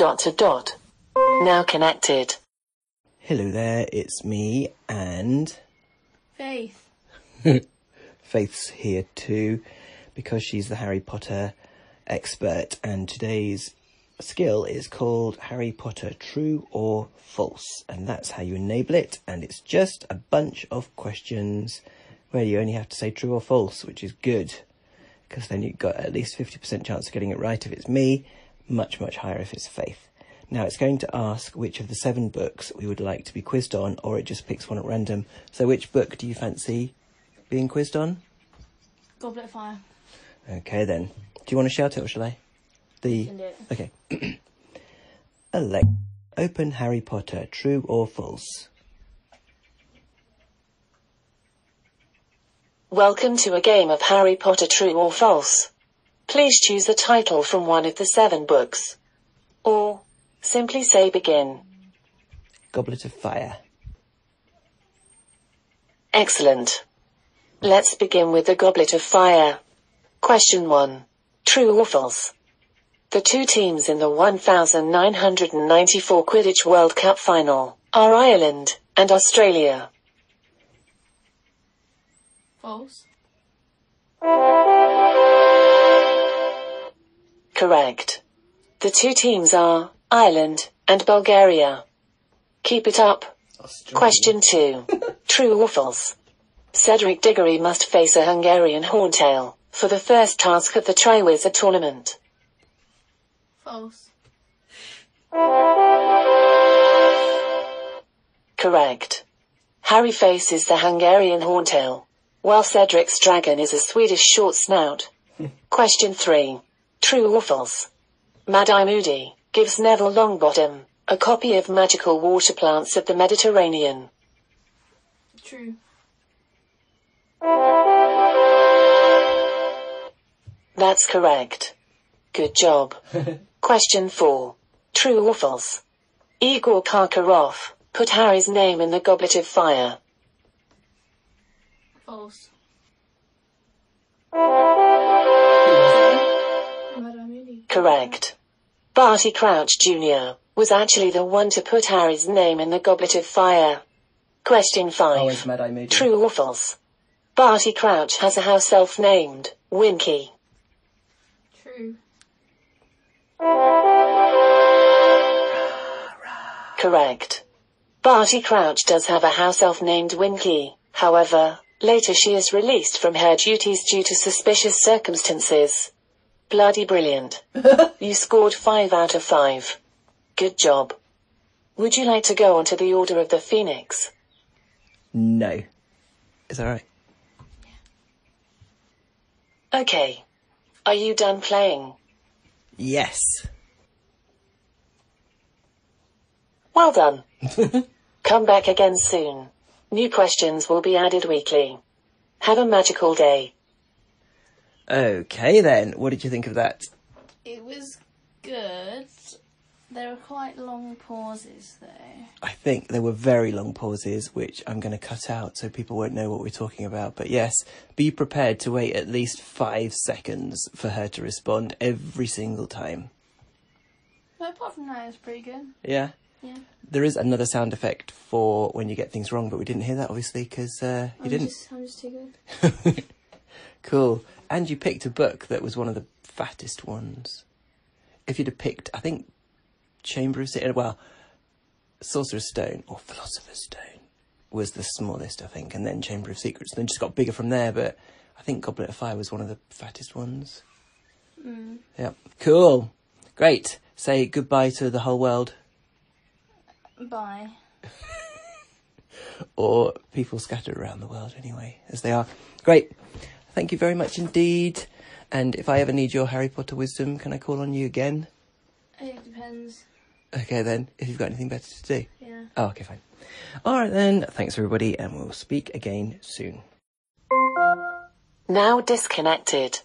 Dot to dot. Now connected. Hello there, it's me and Faith. Faith's here too because she's the Harry Potter expert and today's skill is called Harry Potter True or False and that's how you enable it and it's just a bunch of questions where you only have to say true or false which is good because then you've got at least 50% chance of getting it right if it's me, much much higher if it's Faith. Now it's going to ask which of the seven books we would like to be quizzed on, or it just picks one at random. So which book do you fancy being quizzed on? Goblet of Fire. Okay then. Do you want to shout it or shall I? The do it. okay. Alexa, open Harry Potter. True or false? Welcome to a game of Harry Potter True or False. Please choose a title from one of the seven books. Or simply say begin. Goblet of Fire. Excellent. Let's begin with the Goblet of Fire. Question 1. True or false? The two teams in the 1994 Quidditch World Cup final are Ireland and Australia. False. Correct. The two teams are Ireland and Bulgaria. Keep it up. Question 2. True or false? Cedric Diggory must face a Hungarian horntail for the first task of the Triwizard Tournament. False. Correct. Harry faces the Hungarian horntail, while Cedric's dragon is a Swedish short snout. Question 3. True or false? Mad-Eye Moody gives Neville Longbottom a copy of Magical Water Plants of the Mediterranean. True. That's correct. Good job. Question 4. True or false? Igor Karkaroff put Harry's name in the Goblet of Fire. False. Mad-Eye Moody. Correct. Barty Crouch Jr. was actually the one to put Harry's name in the Goblet of Fire. Question 5. Mad-Eye True or false? Barty Crouch has a house elf named Winky. True. Correct. Barty Crouch does have a house elf named Winky. However, later she is released from her duties due to suspicious circumstances. Bloody brilliant. you scored 5 out of 5. Good job. Would you like to go on to the Order of the Phoenix? No. Is that right? Okay. Are you done playing? Yes. Well done. Come back again soon. New questions will be added weekly. Have a magical day. Okay then. What did you think of that? It was good. There were quite long pauses though. I think there were very long pauses, which I'm going to cut out so people won't know what we're talking about. But yes, be prepared to wait at least five seconds for her to respond every single time. But apart from that, it was pretty good. Yeah? Yeah. There is another sound effect for when you get things wrong, but we didn't hear that obviously because uh, you I'm didn't. Just, I'm just too good. Cool. And you picked a book that was one of the fattest ones. If you'd have picked, I think, Chamber of Secrets, well, Sorcerer's Stone or Philosopher's Stone was the smallest, I think, and then Chamber of Secrets. and Then just got bigger from there, but I think Goblet of Fire was one of the fattest ones. Mm. Yep. Cool. Great. Say goodbye to the whole world Bye. or people scattered around the world anyway, as they are. Great. Thank you very much indeed. And if I ever need your Harry Potter wisdom, can I call on you again? It depends. Okay then, if you've got anything better to do. Yeah. Oh, okay, fine. Alright then, thanks everybody, and we'll speak again soon. Now disconnected.